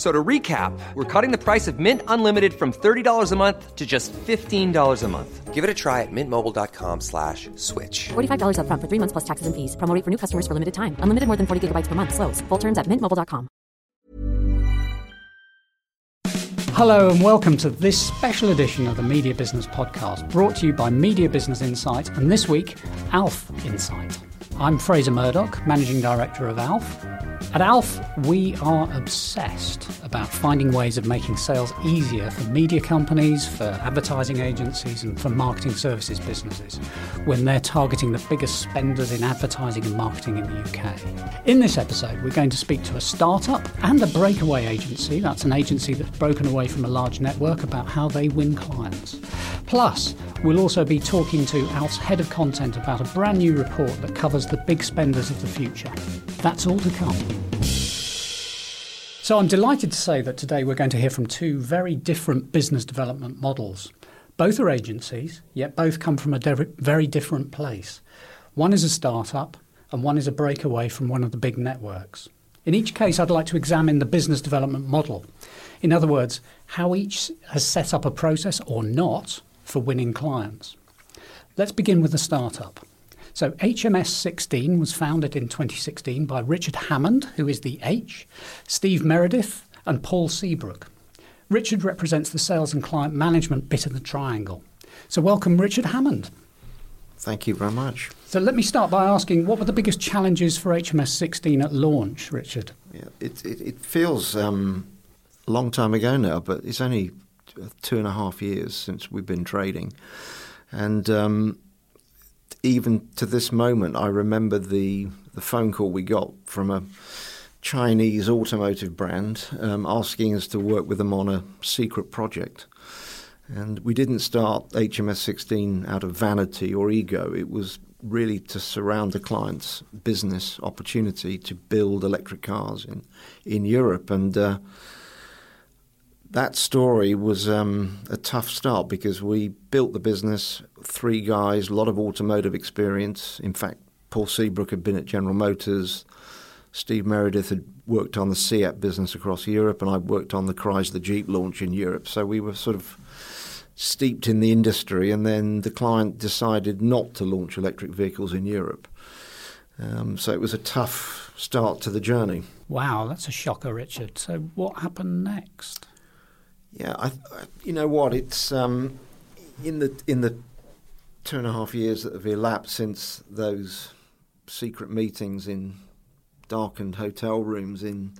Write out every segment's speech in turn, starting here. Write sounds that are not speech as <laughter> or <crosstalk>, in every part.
So to recap, we're cutting the price of Mint Unlimited from $30 a month to just $15 a month. Give it a try at mintmobile.com slash switch. $45 up front for three months plus taxes and fees. Promo rate for new customers for limited time. Unlimited more than 40 gigabytes per month. Slows. Full terms at mintmobile.com. Hello and welcome to this special edition of the Media Business Podcast, brought to you by Media Business Insight, and this week, ALF Insight. I'm Fraser Murdoch, Managing Director of ALF. At ALF, we are obsessed about finding ways of making sales easier for media companies, for advertising agencies, and for marketing services businesses when they're targeting the biggest spenders in advertising and marketing in the UK. In this episode, we're going to speak to a startup and a breakaway agency, that's an agency that's broken away from a large network, about how they win clients. Plus, we'll also be talking to ALF's head of content about a brand new report that covers the big spenders of the future. That's all to come. So I'm delighted to say that today we're going to hear from two very different business development models. Both are agencies, yet both come from a de- very different place. One is a startup, and one is a breakaway from one of the big networks. In each case, I'd like to examine the business development model. In other words, how each has set up a process or not for winning clients. Let's begin with the startup. So, HMS 16 was founded in 2016 by Richard Hammond, who is the H, Steve Meredith, and Paul Seabrook. Richard represents the sales and client management bit of the triangle. So, welcome, Richard Hammond. Thank you very much. So, let me start by asking what were the biggest challenges for HMS 16 at launch, Richard? Yeah, it, it, it feels um, a long time ago now, but it's only two and a half years since we've been trading. And um, even to this moment, I remember the the phone call we got from a Chinese automotive brand um, asking us to work with them on a secret project. And we didn't start HMS 16 out of vanity or ego. It was really to surround the client's business opportunity to build electric cars in in Europe. And uh, that story was um, a tough start because we built the business, three guys, a lot of automotive experience. In fact, Paul Seabrook had been at General Motors. Steve Meredith had worked on the SEAT business across Europe, and I worked on the Chrysler Jeep launch in Europe. So we were sort of steeped in the industry, and then the client decided not to launch electric vehicles in Europe. Um, so it was a tough start to the journey. Wow, that's a shocker, Richard. So what happened next? Yeah, I, I, you know what? It's um, in the in the two and a half years that have elapsed since those secret meetings in darkened hotel rooms in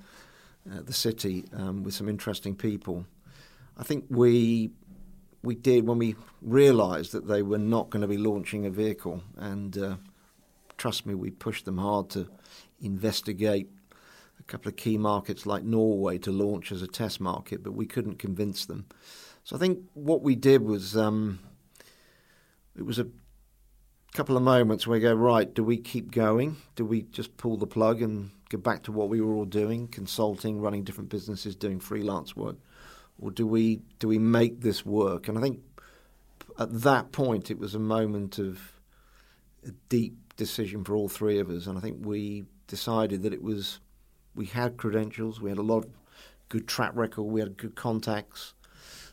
uh, the city um, with some interesting people. I think we we did when we realised that they were not going to be launching a vehicle, and uh, trust me, we pushed them hard to investigate couple of key markets like Norway to launch as a test market, but we couldn't convince them. So I think what we did was um, it was a couple of moments where we go right. Do we keep going? Do we just pull the plug and go back to what we were all doing, consulting, running different businesses, doing freelance work, or do we do we make this work? And I think at that point it was a moment of a deep decision for all three of us, and I think we decided that it was we had credentials, we had a lot of good track record, we had good contacts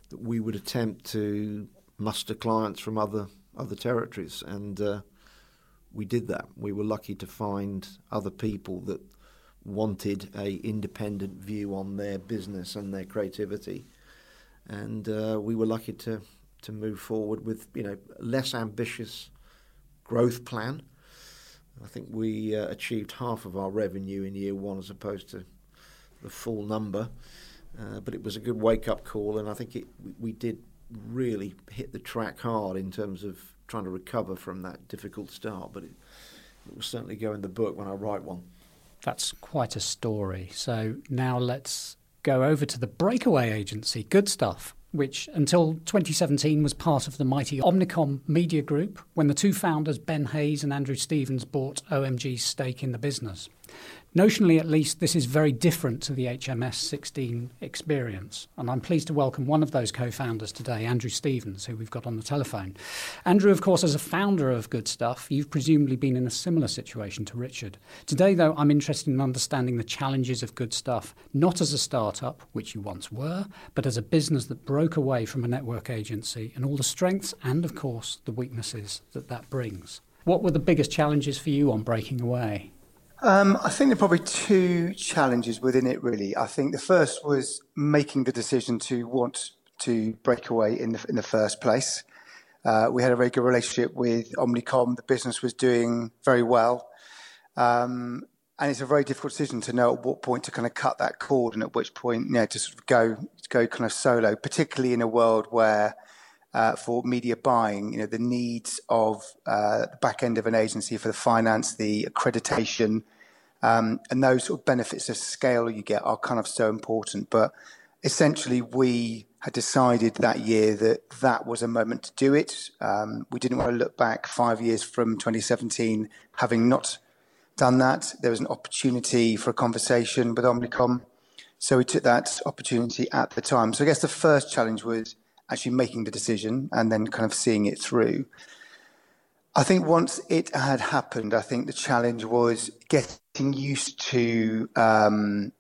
that we would attempt to muster clients from other other territories, and uh, we did that. We were lucky to find other people that wanted a independent view on their business and their creativity, and uh, we were lucky to to move forward with you know less ambitious growth plan I think we uh, achieved half of our revenue in year one as opposed to the full number. Uh, but it was a good wake up call, and I think it, we did really hit the track hard in terms of trying to recover from that difficult start. But it, it will certainly go in the book when I write one. That's quite a story. So now let's go over to the breakaway agency, Goodstuff, which until 2017 was part of the mighty Omnicom Media Group when the two founders, Ben Hayes and Andrew Stephens, bought OMG's stake in the business. Notionally, at least, this is very different to the HMS 16 experience. And I'm pleased to welcome one of those co founders today, Andrew Stephens, who we've got on the telephone. Andrew, of course, as a founder of Goodstuff, you've presumably been in a similar situation to Richard. Today, though, I'm interested in understanding the challenges of Goodstuff, not as a startup, which you once were, but as a business that broke away from a network agency and all the strengths and, of course, the weaknesses that that brings. What were the biggest challenges for you on breaking away? Um, I think there are probably two challenges within it, really. I think the first was making the decision to want to break away in the, in the first place. Uh, we had a very good relationship with Omnicom. The business was doing very well. Um, and it's a very difficult decision to know at what point to kind of cut that cord and at which point, you know, to sort of go, go kind of solo, particularly in a world where uh, for media buying, you know, the needs of uh, the back end of an agency for the finance, the accreditation, um, and those sort of benefits of scale you get are kind of so important. But essentially, we had decided that year that that was a moment to do it. Um, we didn't want to look back five years from 2017 having not done that. There was an opportunity for a conversation with Omnicom. So we took that opportunity at the time. So I guess the first challenge was actually making the decision and then kind of seeing it through. I think once it had happened, I think the challenge was getting used to um,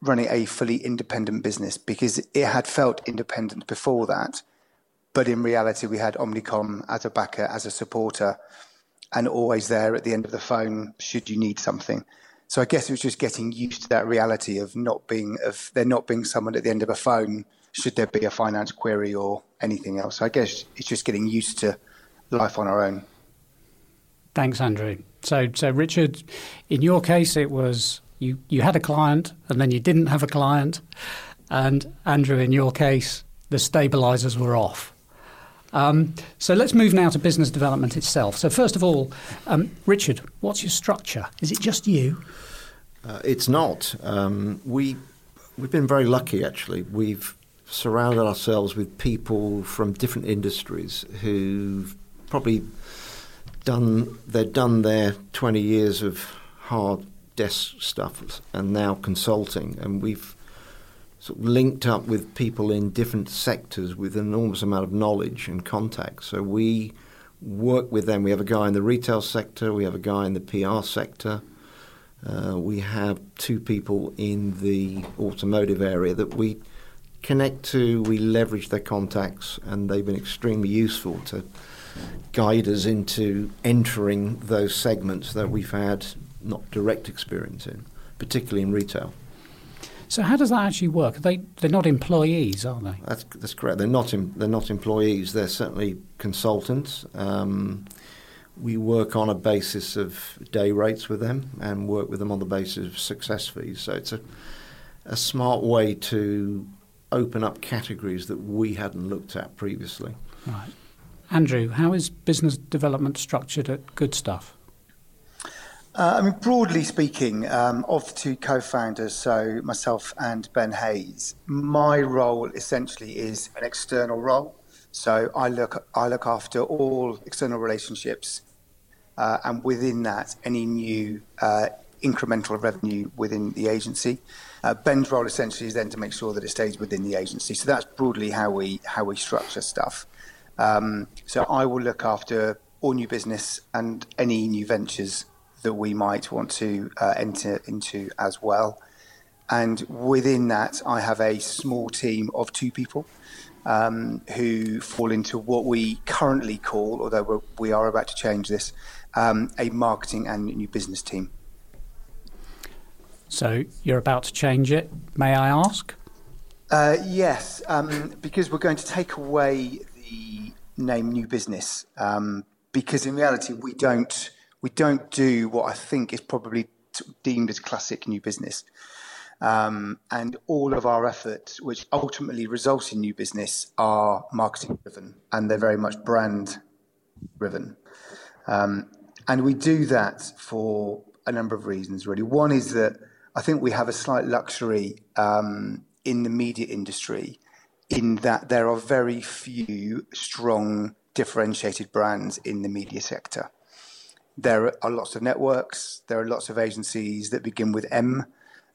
running a fully independent business because it had felt independent before that. But in reality, we had Omnicom as a backer, as a supporter, and always there at the end of the phone should you need something. So I guess it was just getting used to that reality of not being of there not being someone at the end of a phone should there be a finance query or anything else. I guess it's just getting used to life on our own. Thanks, Andrew. So, so Richard, in your case, it was you, you had a client and then you didn't have a client. And Andrew, in your case, the stabilizers were off. Um, so let's move now to business development itself. So, first of all, um, Richard, what's your structure? Is it just you? Uh, it's not. Um, we, we've been very lucky, actually. We've surrounded ourselves with people from different industries who've probably done they've done their 20 years of hard desk stuff and now consulting and we've sort of linked up with people in different sectors with an enormous amount of knowledge and contact. So we work with them. We have a guy in the retail sector we have a guy in the PR sector uh, we have two people in the automotive area that we connect to, we leverage their contacts, and they've been extremely useful to guide us into entering those segments that we've had not direct experience in, particularly in retail. So how does that actually work? Are they they're not employees, are they? That's that's correct. They're not em, they're not employees. They're certainly consultants. Um, we work on a basis of day rates with them and work with them on the basis of success fees. So it's a a smart way to open up categories that we hadn't looked at previously. Right. Andrew, how is business development structured at Goodstuff? Uh, I mean, broadly speaking, um, of the two co founders, so myself and Ben Hayes, my role essentially is an external role. So I look, I look after all external relationships, uh, and within that, any new uh, incremental revenue within the agency. Uh, Ben's role essentially is then to make sure that it stays within the agency. So that's broadly how we how we structure stuff. Um, so I will look after all new business and any new ventures that we might want to uh, enter into as well. And within that, I have a small team of two people um, who fall into what we currently call, although we're, we are about to change this, um, a marketing and new business team. So you're about to change it, may I ask? Uh, yes, um, because we're going to take away the name new business. Um, because in reality, we don't we don't do what I think is probably deemed as classic new business. Um, and all of our efforts, which ultimately result in new business, are marketing driven and they're very much brand driven. Um, and we do that for a number of reasons, really. One is that I think we have a slight luxury um, in the media industry in that there are very few strong differentiated brands in the media sector. There are lots of networks, there are lots of agencies that begin with M,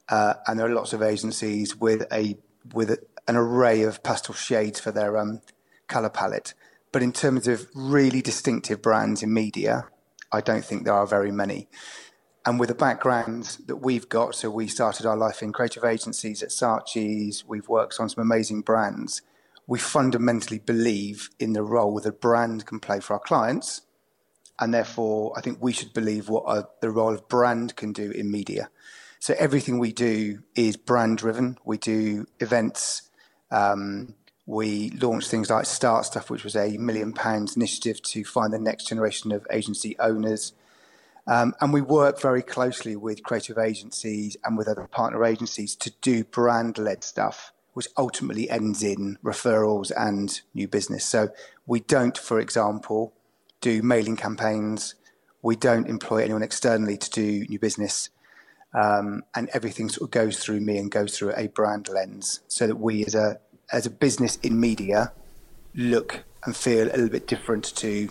uh, and there are lots of agencies with a with a, an array of pastel shades for their um, color palette. But in terms of really distinctive brands in media, I don't think there are very many. And with the background that we've got, so we started our life in creative agencies at Saatchi's, we've worked on some amazing brands. We fundamentally believe in the role that brand can play for our clients. And therefore, I think we should believe what a, the role of brand can do in media. So everything we do is brand driven. We do events. Um, we launched things like Start Stuff, which was a million pounds initiative to find the next generation of agency owners. Um, and we work very closely with creative agencies and with other partner agencies to do brand led stuff, which ultimately ends in referrals and new business. So we don't, for example, do mailing campaigns. We don't employ anyone externally to do new business. Um, and everything sort of goes through me and goes through a brand lens so that we as a as a business in media look and feel a little bit different to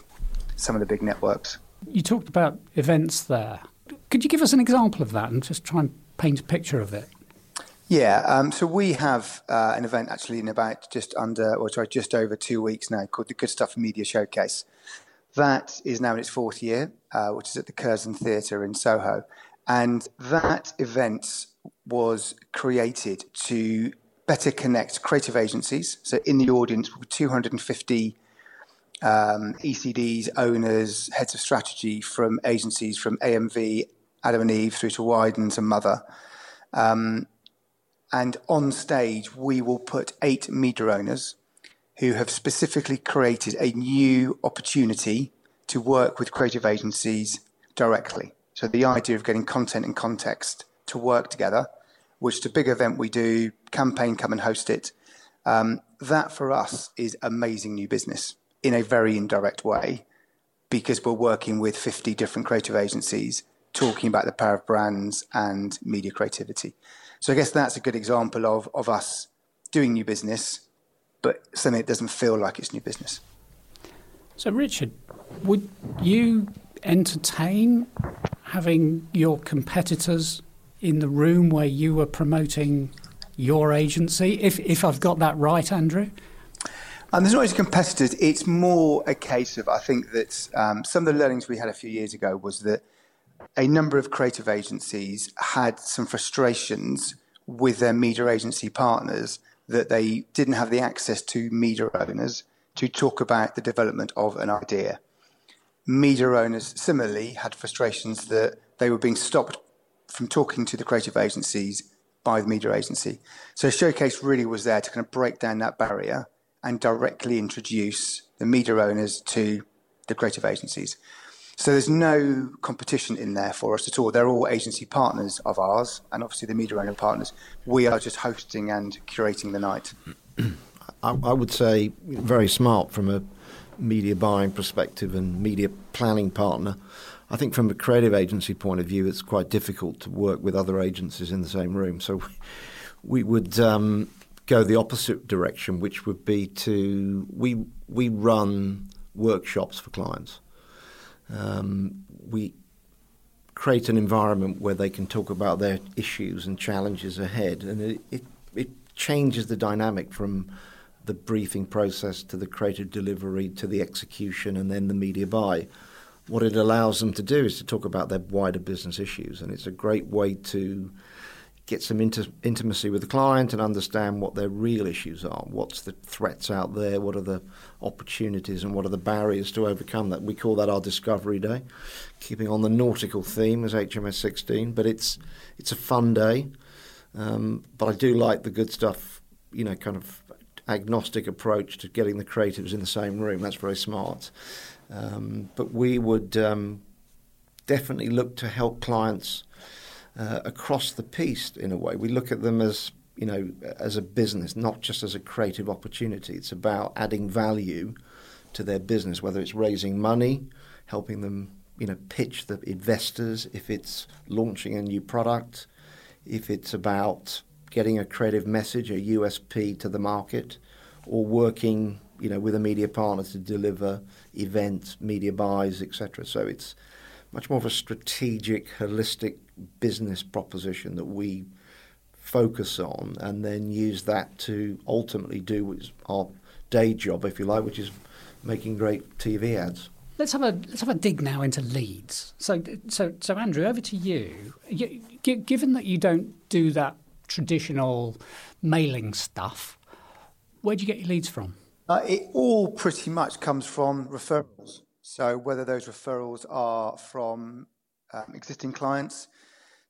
some of the big networks. You talked about events there. Could you give us an example of that and just try and paint a picture of it? Yeah, um, so we have uh, an event actually in about just under, or sorry, just over two weeks now called the Goodstuff Media Showcase. That is now in its fourth year, uh, which is at the Curzon Theatre in Soho. And that event was created to better connect creative agencies. So in the audience were 250 um, ECDs, owners, heads of strategy from agencies from AMV, Adam and Eve, through to Wiedens and Mother. Um, and on stage, we will put eight media owners who have specifically created a new opportunity to work with creative agencies directly. So the idea of getting content and context to work together, which is a big event we do, campaign come and host it. Um, that for us is amazing new business in a very indirect way because we're working with 50 different creative agencies talking about the power of brands and media creativity. So I guess that's a good example of, of us doing new business, but something that doesn't feel like it's new business. So, Richard, would you entertain having your competitors in the room where you were promoting your agency? If, if I've got that right, Andrew? And there's not always competitors. It's more a case of I think that um, some of the learnings we had a few years ago was that a number of creative agencies had some frustrations with their media agency partners that they didn't have the access to media owners to talk about the development of an idea. Media owners similarly had frustrations that they were being stopped from talking to the creative agencies by the media agency. So Showcase really was there to kind of break down that barrier and directly introduce the media owners to the creative agencies. So there's no competition in there for us at all. They're all agency partners of ours, and obviously the media owner partners. We are just hosting and curating the night. I, I would say very smart from a media buying perspective and media planning partner. I think from a creative agency point of view, it's quite difficult to work with other agencies in the same room. So we would um, go the opposite direction, which would be to we we run workshops for clients. Um, we create an environment where they can talk about their issues and challenges ahead, and it, it, it changes the dynamic from the briefing process to the creative delivery to the execution and then the media buy. What it allows them to do is to talk about their wider business issues, and it's a great way to get some inter- intimacy with the client and understand what their real issues are. What's the threats out there? What are the opportunities and what are the barriers to overcome that? We call that our discovery day, keeping on the nautical theme as HMS 16. But it's it's a fun day. Um, but I do like the Goodstuff, you know, kind of agnostic approach to getting the creatives in the same room. That's very smart. Um, but we would um, definitely look to help clients uh, across the piece in a way. We look at them as you know as a business, not just as a creative opportunity. It's about adding value to their business, whether it's raising money, helping them you know pitch the investors, if it's launching a new product, if it's about getting a creative message, a USP to the market, or working you know with a media partner to deliver events, media buys, etc. So it's much more of a strategic, holistic business proposition that we focus on, and then use that to ultimately do our day job, if you like, which is making great TV ads. Let's have a let's have a dig now into leads. So so so Andrew, over to you. you given that you don't do that traditional mailing stuff, where do you get your leads from? Uh, it all pretty much comes from referrals. So whether those referrals are from um, existing clients,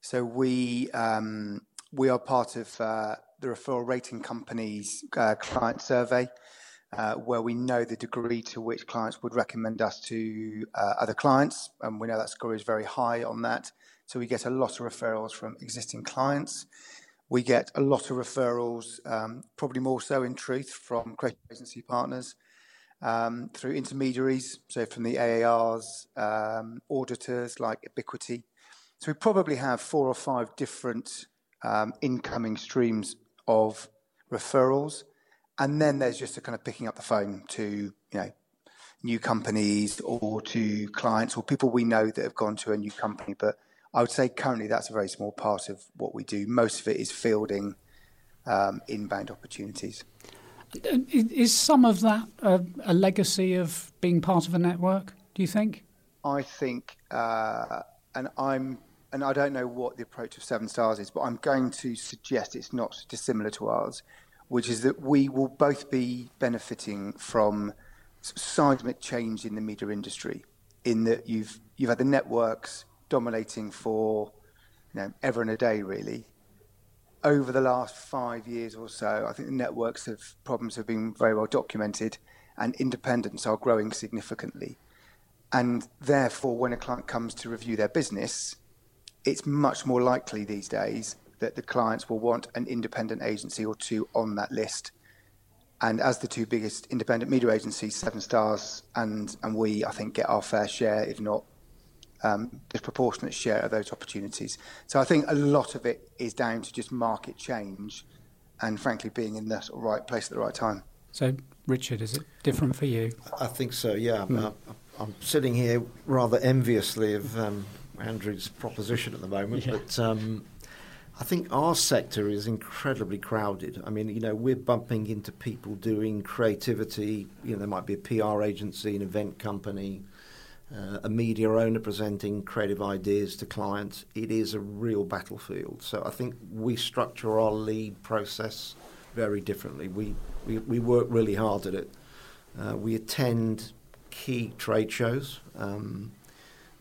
so we um, we are part of uh, the referral rating company's uh, client survey, uh, where we know the degree to which clients would recommend us to other clients, and we know that score is very high on that. So we get a lot of referrals from existing clients. We get a lot of referrals, um, probably more so in truth, from creative agency partners through intermediaries, so from the AARs, um, auditors like Ebiquity. So we probably have four or five different um, incoming streams of referrals, and then there's just a kind of picking up the phone to you know new companies or to clients or people we know that have gone to a new company, but I would say currently that's a very small part of what we do. Most of it is fielding um, inbound opportunities. Is some of that a, a, legacy of being part of a network? Do you think? I think, uh, and I'm, and I don't know what the approach of Seven Stars is, but I'm going to suggest it's not dissimilar to ours, which is that we will both be benefiting from seismic change in the media industry. In that you've you've had the networks dominating for you know ever and a day really. Over the last five years or so, I think the networks of problems have been very well documented, and independents are growing significantly. And therefore, when a client comes to review their business, it's much more likely these days that the clients will want an independent agency or two on that list. And as the two biggest independent media agencies, Seven Stars and, and we, I think, get our fair share, if not um, disproportionate share of those opportunities. So I think a lot of it is down to just market change and, frankly, being in the sort of right place at the right time. So, Richard, is it different for you? I think so, yeah. Mm. I'm sitting here rather enviously of um, Andrew's proposition at the moment, yeah. but um, I think our sector is incredibly crowded. I mean, you know, we're bumping into people doing creativity. You know, there might be a PR agency, an event company, uh, a media owner presenting creative ideas to clients, it is a real battlefield. So I think we structure our lead process very differently. We, we, we work really hard at it. Uh, we attend key trade shows. Um,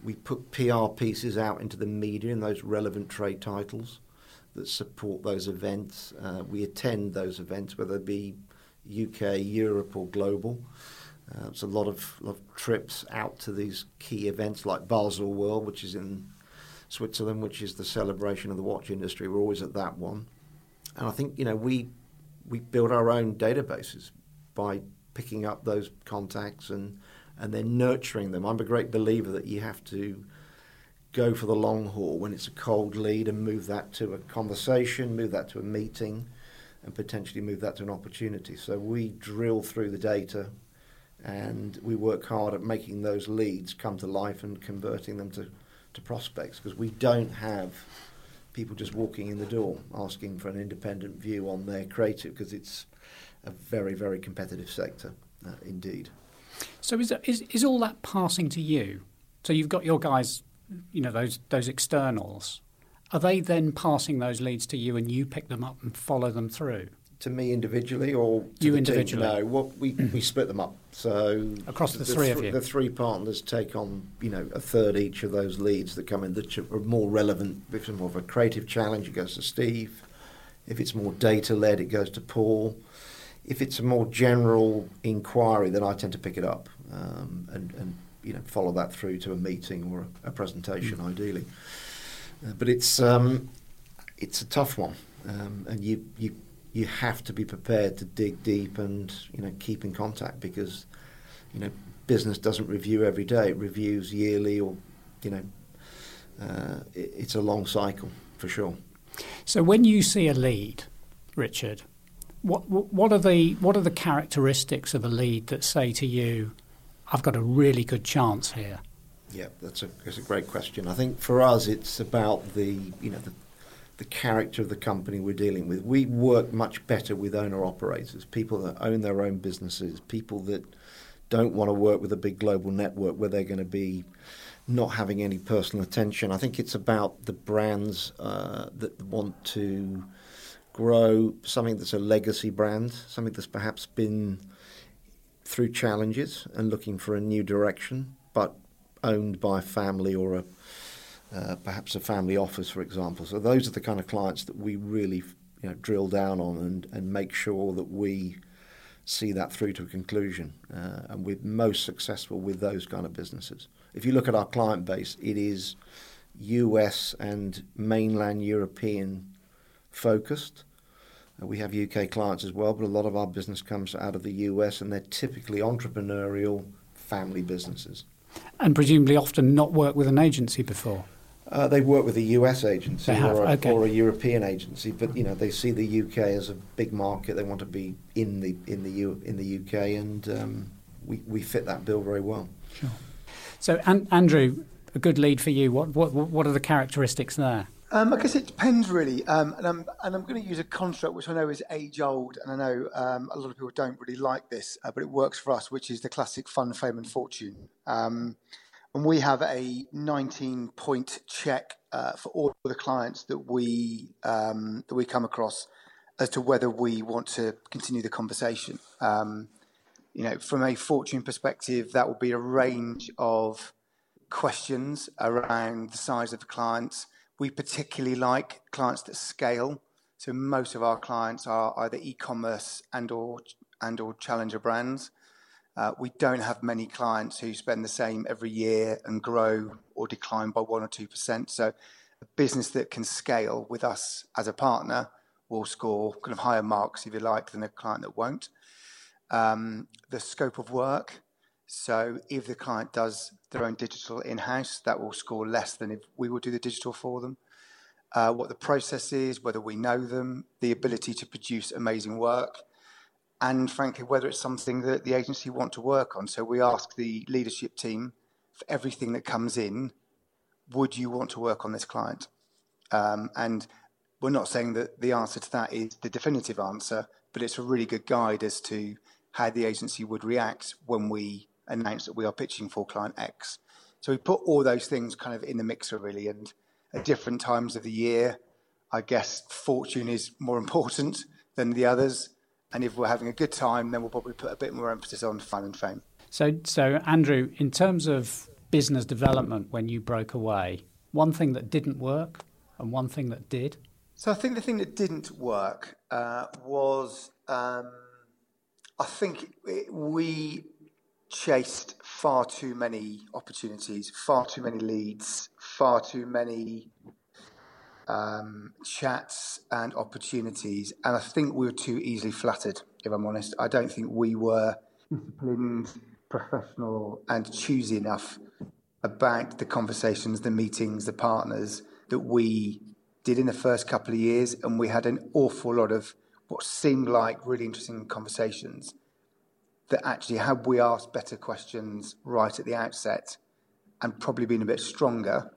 we put PR pieces out into the media in those relevant trade titles that support those events. Uh, we attend those events, whether it be UK, Europe, or global. Uh, it's a lot of, lot of trips out to these key events like Basel World, which is in Switzerland, which is the celebration of the watch industry. We're always at that one, and I think you know we we build our own databases by picking up those contacts and and then nurturing them. I'm a great believer that you have to go for the long haul when it's a cold lead and move that to a conversation, move that to a meeting, and potentially move that to an opportunity. So we drill through the data and we work hard at making those leads come to life and converting them to, to prospects because we don't have people just walking in the door asking for an independent view on their creative because it's a very very competitive sector uh, indeed. So is, is is all that passing to you? So you've got your guys you know those those externals. Are they then passing those leads to you and you pick them up and follow them through to me individually or you individually? Team? No, what we we split them up. So across the, the three th- of you, the three partners take on you know a third each of those leads that come in that are more relevant. If it's more of a creative challenge, it goes to Steve. If it's more data led, it goes to Paul. If it's a more general inquiry, then I tend to pick it up um, and, and you know follow that through to a meeting or a, a presentation, mm. ideally. Uh, but it's um, it's a tough one, um, and you you you have to be prepared to dig deep and you know keep in contact because you know business doesn't review every day; it reviews yearly, or you know, uh, it, it's a long cycle for sure. So when you see a lead, Richard, what what are the what are the characteristics of a lead that say to you, "I've got a really good chance here"? Yeah, that's a that's a great question. I think for us, it's about the you know the the character of the company we're dealing with. We work much better with owner operators, people that own their own businesses, people that don't want to work with a big global network where they're going to be not having any personal attention. I think it's about the brands uh, that want to grow something that's a legacy brand, something that's perhaps been through challenges and looking for a new direction, but owned by a family or a uh, perhaps a family office, for example. So those are the kind of clients that we really you know, drill down on and, and make sure that we see that through to a conclusion. Uh, and we're most successful with those kind of businesses. If you look at our client base, it is US and mainland European focused. Uh, we have UK clients as well, but a lot of our business comes out of the US and they're typically entrepreneurial family businesses. And presumably often not worked with an agency before. Uh, they work with a US agency have, or, a, okay. or a European agency, but you know they see the UK as a big market. They want to be in the in the U, in the UK, and um, we we fit that bill very well. Sure. So, an- Andrew, a good lead for you. What what what are the characteristics there? Um, I guess it depends really, um, and I'm and I'm going to use a construct which I know is age old, and I know um, a lot of people don't really like this, uh, but it works for us, which is the classic fun, fame, and fortune. And we have a 19 point check uh, for all the clients that we um, that we come across as to whether we want to continue the conversation. Um, you know, from a fortune perspective, that will be a range of questions around the size of the clients. We particularly like clients that scale. So most of our clients are either e-commerce and or and or challenger brands. Uh, we don't have many clients who spend the same every year and grow or decline by 1% or 2%. So a business that can scale with us as a partner will score kind of higher marks, if you like, than a client that won't. Um, the scope of work. So if the client does their own digital in-house, that will score less than if we will do the digital for them. Uh, what the process is, whether we know them, the ability to produce amazing work, and frankly, whether it's something that the agency want to work on. So we ask the leadership team for everything that comes in, would you want to work on this client? Um, and we're not saying that the answer to that is the definitive answer, but it's a really good guide as to how the agency would react when we announce that we are pitching for client X. So we put all those things kind of in the mixer really, and at different times of the year, I guess fortune is more <laughs> important than the others. And if we're having a good time, then we'll probably put a bit more emphasis on fun and fame. So, so Andrew, in terms of business development, when you broke away, one thing that didn't work and one thing that did. So I think the thing that didn't work uh, was um, I think it, we chased far too many opportunities, far too many leads, far too many um, chats and opportunities, and I think we were too easily flattered. If I'm honest, I don't think we were disciplined, professional, and choosy enough about the conversations, the meetings, the partners that we did in the first couple of years, and we had an awful lot of what seemed like really interesting conversations. That actually, had we asked better questions right at the outset, and probably been a bit stronger,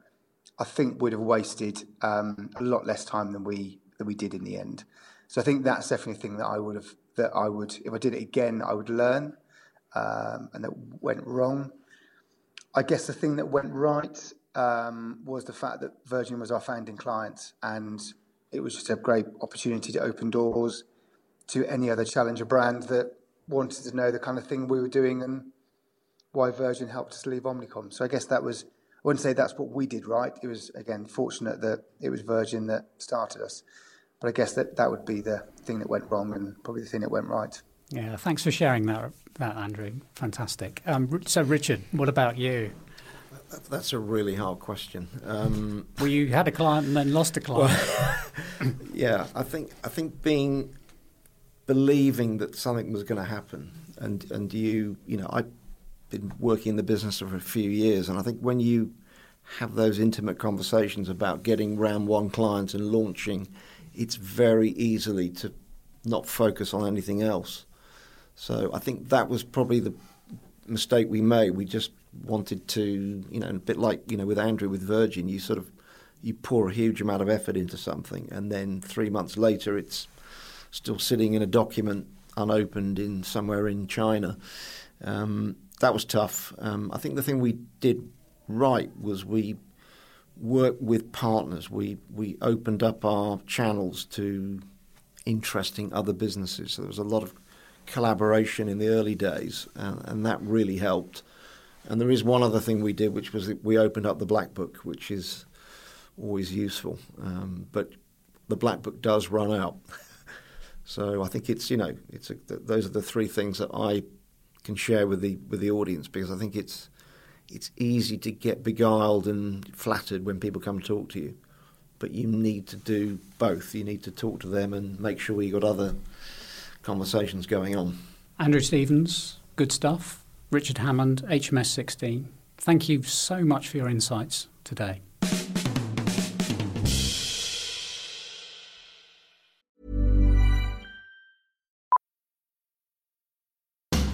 I think would have wasted um, a lot less time than we than we did in the end. So I think that's definitely a thing that I would have that I would if I did it again I would learn, um, and that went wrong. I guess the thing that went right um, was the fact that Virgin was our founding client, and it was just a great opportunity to open doors to any other challenger brand that wanted to know the kind of thing we were doing and why Virgin helped us leave Omnicom. So I guess that was wouldn't say that's what we did right. It was again fortunate that it was Virgin that started us, but I guess that that would be the thing that went wrong and probably the thing that went right. Yeah, thanks for sharing that, that Andrew. Fantastic. Um, so, Richard, what about you? That's a really hard question. Um, <laughs> well, you had a client and then lost a client. Well, <laughs> yeah, I think I think being believing that something was going to happen, and and you you know I've been working in the business for a few years, and I think when you have those intimate conversations about getting round one client and launching, it's very easily to not focus on anything else. So I think that was probably the mistake we made. We just wanted to, you know, a bit like you know with Andrew with Virgin, you sort of you pour a huge amount of effort into something, and then three months later, it's still sitting in a document unopened in somewhere in China. Um, that was tough. Um, I think the thing we did right was we worked with partners. We we opened up our channels to interesting other businesses. So there was a lot of collaboration in the early days, and, and that really helped. And there is one other thing we did, which was we opened up the Black Book, which is always useful. Um, but the Black Book does run out. <laughs> so I think it's you know it's a, those are the three things that I can share with the with the audience because I think it's it's easy to get beguiled and flattered when people come talk to you, but you need to do both. You need to talk to them and make sure you got other conversations going on. Andrew Stephens, good stuff. Richard Hammond, HMS 16. Thank you so much for your insights today.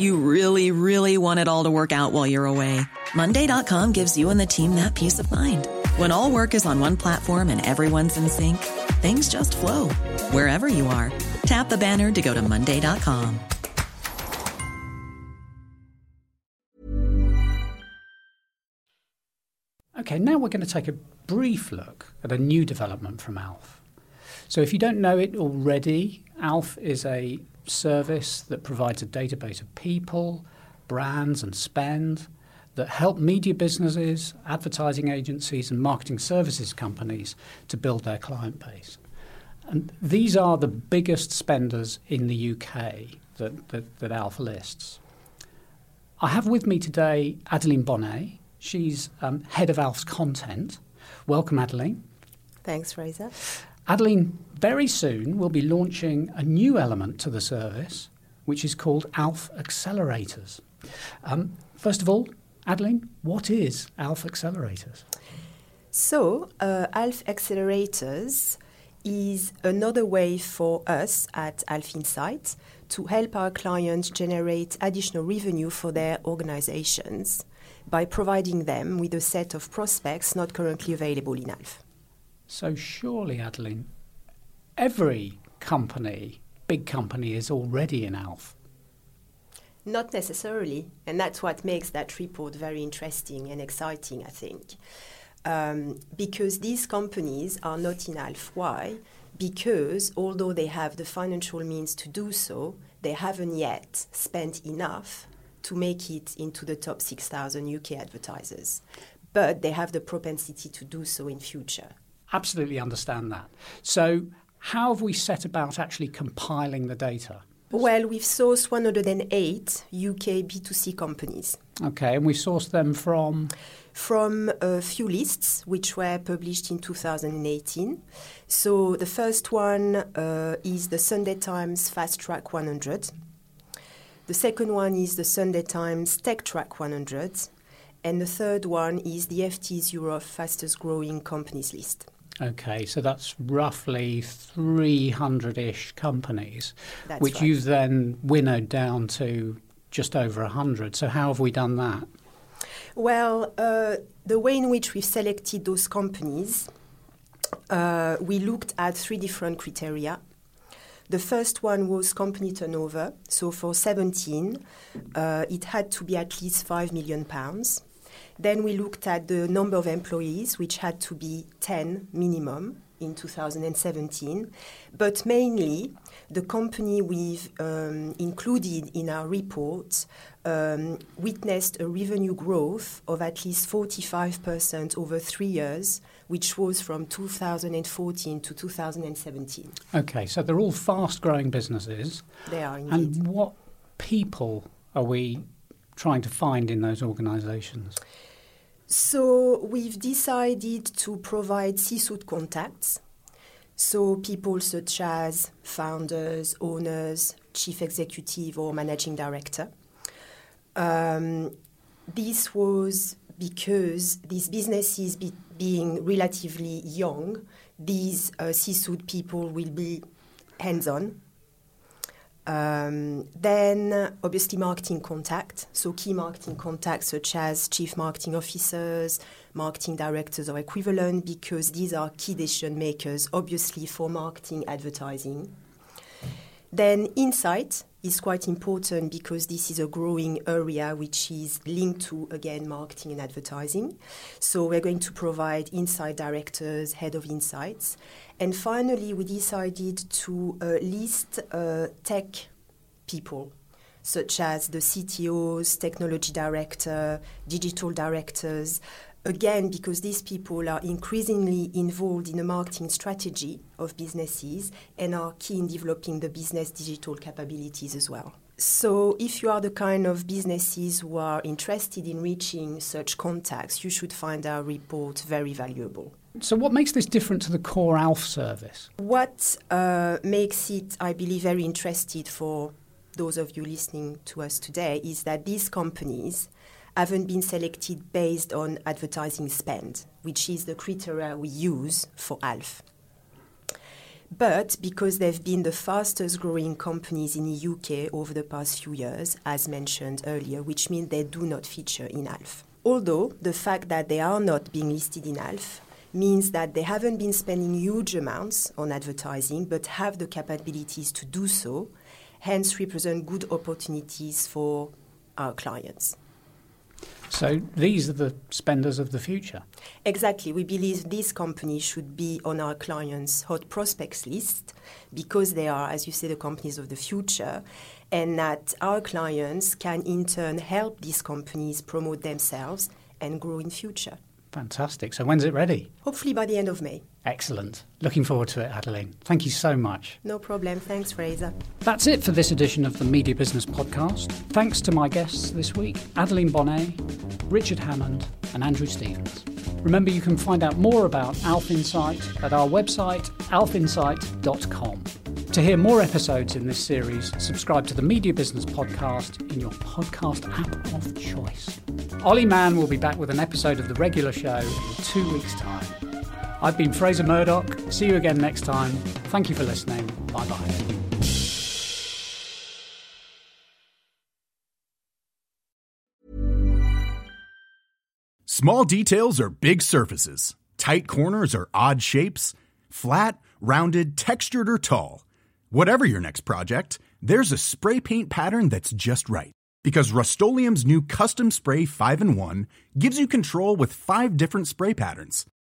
You really, really want it all to work out while you're away. Monday.com gives you and the team that peace of mind. When all work is on one platform and everyone's in sync, things just flow wherever you are. Tap the banner to go to Monday.com. Okay, now we're going to take a brief look at a new development from ALF. So, if you don't know it already, ALF is a service that provides a database of people, brands, and spend that help media businesses, advertising agencies, and marketing services companies to build their client base. And these are the biggest spenders in the UK that, that, that ALF lists. I have with me today Adeline Bonnet. She's um, head of ALF's content. Welcome, Adeline. Thanks, Fraser. Adeline very soon will be launching a new element to the service, which is called ALF Accelerators. Um, first of all, Adeline, what is ALF Accelerators? So, uh, ALF Accelerators is another way for us at ALF Insight to help our clients generate additional revenue for their organizations by providing them with a set of prospects not currently available in ALF. So surely, Adeline, every company, big company, is already in ALF. Not necessarily, and that's what makes that report very interesting and exciting, I think. Um, because these companies are not in ALF. Why? Because although they have the financial means to do so, they haven't yet spent enough to make it into the top 6,000 UK advertisers. But they have the propensity to do so in future absolutely understand that. So, how have we set about actually compiling the data? Well, we've sourced 108 UK B2C companies. Okay, and we sourced them from? From a few lists which were published in 2018. So the first one uh, is the Sunday Times Fast Track 100. The second one is the Sunday Times Tech Track 100. And the third one is the FT's Europe fastest growing companies list. Okay, so that's roughly 300 ish companies, That's which right. you've then winnowed down to just over 100. So, how have we done that? Well, uh, the way in which we've selected those companies, uh, we looked at three different criteria. The first one was company turnover. So for 17, uh, it had to be at least 5 million pounds. Then we looked at the number of employees, which had to be 10 minimum in 2017. But mainly, the company we've um, included in our report um, witnessed a revenue growth of at least 45% over three years, which was from 2014 to 2017. Okay, so they're all fast growing businesses. They are indeed. And what people are we trying to find in those organisations? So we've decided to provide C-suite contacts. So people such as founders, owners, chief executive, or managing director. Um, this was because these businesses be, being relatively young, these uh, C-suite people will be hands-on. Um, then, obviously, marketing contact. So, key marketing contacts such as chief marketing officers, marketing directors, or equivalent, because these are key decision makers, obviously, for marketing advertising. Then, insight is quite important because this is a growing area which is linked to, again, marketing and advertising. So, we're going to provide insight directors, head of insights. And finally, we decided to uh, list uh, tech people, such as the CTOs, technology director, digital directors. Again, because these people are increasingly involved in the marketing strategy of businesses and are key in developing the business digital capabilities as well. So, if you are the kind of businesses who are interested in reaching such contacts, you should find our report very valuable. So, what makes this different to the core ALF service? What uh, makes it, I believe, very interesting for those of you listening to us today is that these companies haven't been selected based on advertising spend, which is the criteria we use for ALF. But because they've been the fastest growing companies in the UK over the past few years, as mentioned earlier, which means they do not feature in ALF. Although the fact that they are not being listed in ALF means that they haven't been spending huge amounts on advertising but have the capabilities to do so, hence represent good opportunities for our clients. So, these are the spenders of the future. Exactly. We believe these companies should be on our clients' hot prospects list because they are, as you say, the companies of the future, and that our clients can in turn help these companies promote themselves and grow in future. Fantastic. So, when's it ready? Hopefully by the end of May. Excellent. Looking forward to it, Adeline. Thank you so much. No problem. Thanks, Fraser. That's it for this edition of the Media Business Podcast. Thanks to my guests this week Adeline Bonnet, Richard Hammond, and Andrew Stephens. Remember, you can find out more about Alf Insight at our website, alfinsight.com. To hear more episodes in this series, subscribe to the Media Business Podcast in your podcast app of choice. Ollie Mann will be back with an episode of the regular show in two weeks' time. I've been Fraser Murdoch. See you again next time. Thank you for listening. Bye bye. Small details are big surfaces. Tight corners are odd shapes. Flat, rounded, textured, or tall. Whatever your next project, there's a spray paint pattern that's just right. Because Rust new Custom Spray 5 in 1 gives you control with five different spray patterns.